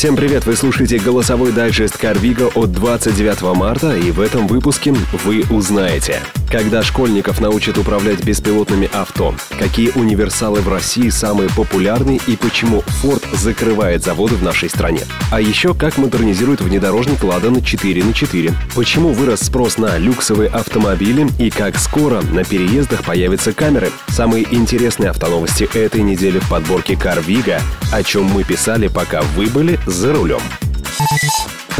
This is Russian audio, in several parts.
Всем привет! Вы слушаете голосовой дайджест Карвига от 29 марта, и в этом выпуске вы узнаете, когда школьников научат управлять беспилотными авто, какие универсалы в России самые популярные и почему Ford закрывает заводы в нашей стране. А еще как модернизирует внедорожник Ладан 4 на 4 почему вырос спрос на люксовые автомобили и как скоро на переездах появятся камеры. Самые интересные автоновости этой недели в подборке Карвига, о чем мы писали, пока вы были за рулем.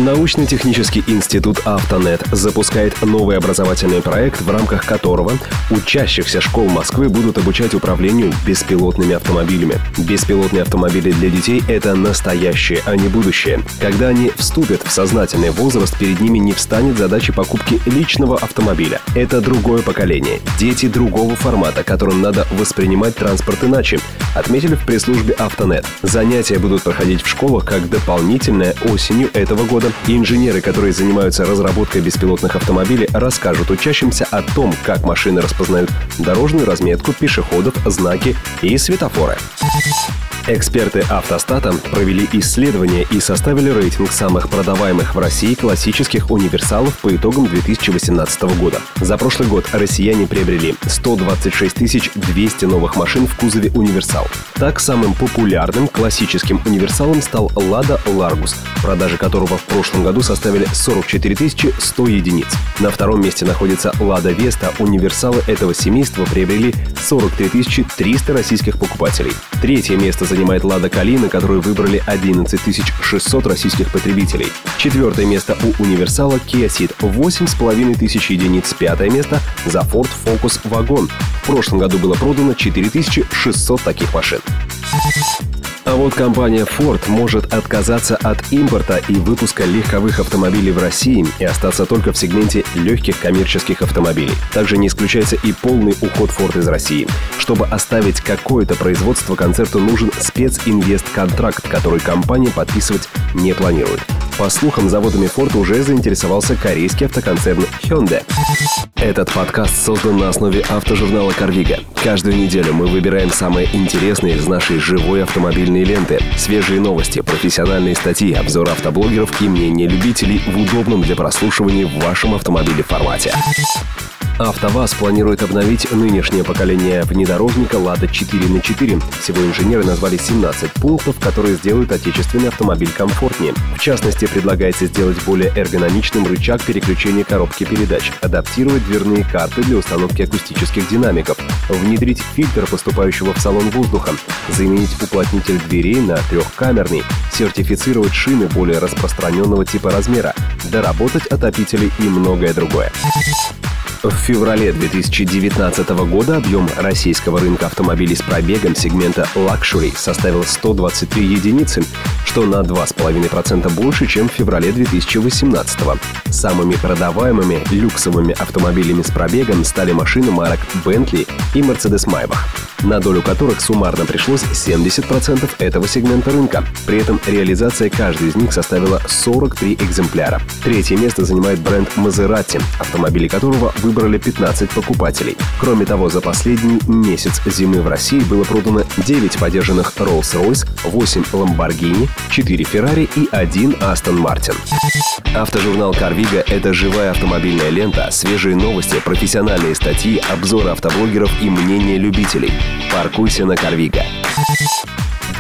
Научно-технический институт «Автонет» запускает новый образовательный проект, в рамках которого учащихся школ Москвы будут обучать управлению беспилотными автомобилями. Беспилотные автомобили для детей — это настоящее, а не будущее. Когда они вступят в сознательный возраст, перед ними не встанет задача покупки личного автомобиля. Это другое поколение, дети другого формата, которым надо воспринимать транспорт иначе, отметили в пресс-службе «Автонет». Занятия будут проходить в школах как дополнительное осенью этого года инженеры, которые занимаются разработкой беспилотных автомобилей, расскажут учащимся о том, как машины распознают дорожную разметку, пешеходов, знаки и светофоры. Эксперты автостата провели исследование и составили рейтинг самых продаваемых в России классических универсалов по итогам 2018 года. За прошлый год россияне приобрели 126 200 новых машин в кузове универсал. Так, самым популярным классическим универсалом стал Lada Largus, продажи которого в прошлом году составили 44 100 единиц. На втором месте находится Lada Vesta. Универсалы этого семейства приобрели 43 300 российских покупателей. Третье место занимает Лада Калина, которую выбрали 11 600 российских потребителей. Четвертое место у универсала Kia Ceed – 8,5 тысяч единиц. Пятое место за Ford Focus Wagon. В прошлом году было продано 4600 таких машин. А вот компания Ford может отказаться от импорта и выпуска легковых автомобилей в России и остаться только в сегменте легких коммерческих автомобилей. Также не исключается и полный уход Ford из России. Чтобы оставить какое-то производство, концерту нужен специнвест-контракт, который компания подписывать не планирует. По слухам, заводами Ford уже заинтересовался корейский автоконцерн Hyundai. Этот подкаст создан на основе автожурнала «Карвига». Каждую неделю мы выбираем самые интересные из нашей живой автомобильной ленты. Свежие новости, профессиональные статьи, обзор автоблогеров и мнения любителей в удобном для прослушивания в вашем автомобиле формате. АвтоВАЗ планирует обновить нынешнее поколение внедорожника «Лада 4 на 4». Всего инженеры назвали 17 пунктов, которые сделают отечественный автомобиль комфортнее. В частности, предлагается сделать более эргономичным рычаг переключения коробки передач, адаптировать дверные карты для установки акустических динамиков, внедрить фильтр поступающего в салон воздуха, заменить уплотнитель дверей на трехкамерный, сертифицировать шины более распространенного типа размера, доработать отопители и многое другое. В феврале 2019 года объем российского рынка автомобилей с пробегом сегмента Luxury составил 123 единицы, что на 2,5% больше, чем в феврале 2018. Самыми продаваемыми люксовыми автомобилями с пробегом стали машины марок Bentley и Mercedes Maybach на долю которых суммарно пришлось 70% этого сегмента рынка. При этом реализация каждой из них составила 43 экземпляра. Третье место занимает бренд Maserati, автомобили которого выбрали 15 покупателей. Кроме того, за последний месяц зимы в России было продано 9 подержанных Rolls-Royce, 8 Lamborghini, 4 Ferrari и 1 Aston Martin. Автожурнал Carviga — это живая автомобильная лента, свежие новости, профессиональные статьи, обзоры автоблогеров и мнения любителей. Паркуйся на Карвига.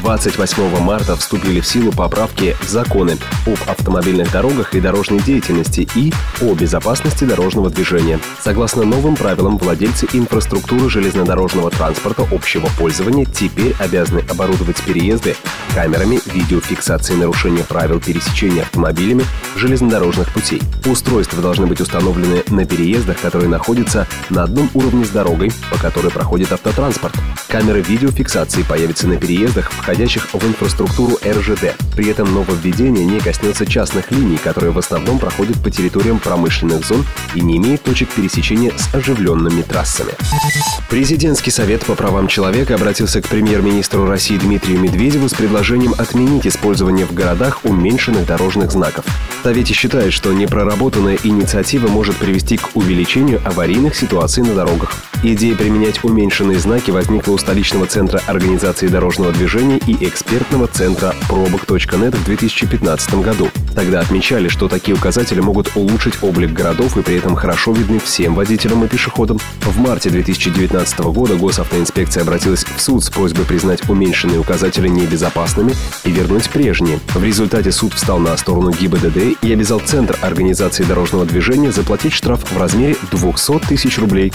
28 марта вступили в силу поправки в законы об автомобильных дорогах и дорожной деятельности и о безопасности дорожного движения. Согласно новым правилам, владельцы инфраструктуры железнодорожного транспорта общего пользования теперь обязаны оборудовать переезды камерами видеофиксации нарушения правил пересечения автомобилями железнодорожных путей. Устройства должны быть установлены на переездах, которые находятся на одном уровне с дорогой, по которой проходит автотранспорт. Камеры видеофиксации появятся на переездах, входящих в инфраструктуру РЖД. При этом нововведение не коснется частных линий, которые в основном проходят по территориям промышленных зон и не имеют точек пересечения с оживленными трассами. Президентский совет по правам человека обратился к премьер-министру России Дмитрию Медведеву с предложением отменить использование в городах уменьшенных дорожных знаков. Совете считает, что непроработанная инициатива может привести к увеличению аварийных ситуаций на дорогах. Идея применять уменьшенные знаки возникла у столичного центра организации дорожного движения и экспертного центра пробок.нет в 2015 году. Тогда отмечали, что такие указатели могут улучшить облик городов и при этом хорошо видны всем водителям и пешеходам. В марте 2019 года госавтоинспекция обратилась в суд с просьбой признать уменьшенные указатели небезопасными и вернуть прежние. В результате суд встал на сторону ГИБДД и обязал Центр организации дорожного движения заплатить штраф в размере 200 тысяч рублей.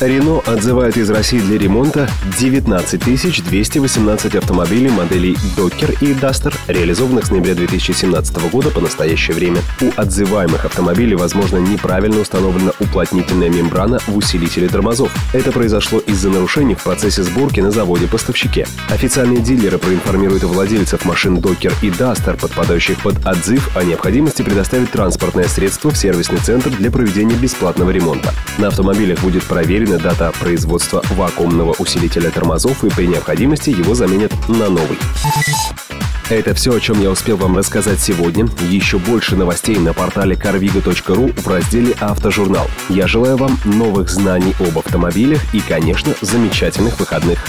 Рено отзывает из России для ремонта 19 218 автомобилей моделей Docker и Duster, реализованных с ноября 2017 года по настоящее время. У отзываемых автомобилей, возможно, неправильно установлена уплотнительная мембрана в усилителе тормозов. Это произошло из-за нарушений в процессе сборки на заводе-поставщике. Официальные дилеры проинформируют владельцев машин Docker и Duster, подпадающих под отзыв, о необходимости предоставить транспортное средство в сервисный центр для проведения бесплатного ремонта. На автомобилях будет проверено установлена дата производства вакуумного усилителя тормозов и при необходимости его заменят на новый. Это все, о чем я успел вам рассказать сегодня. Еще больше новостей на портале carvigo.ru в разделе «Автожурнал». Я желаю вам новых знаний об автомобилях и, конечно, замечательных выходных.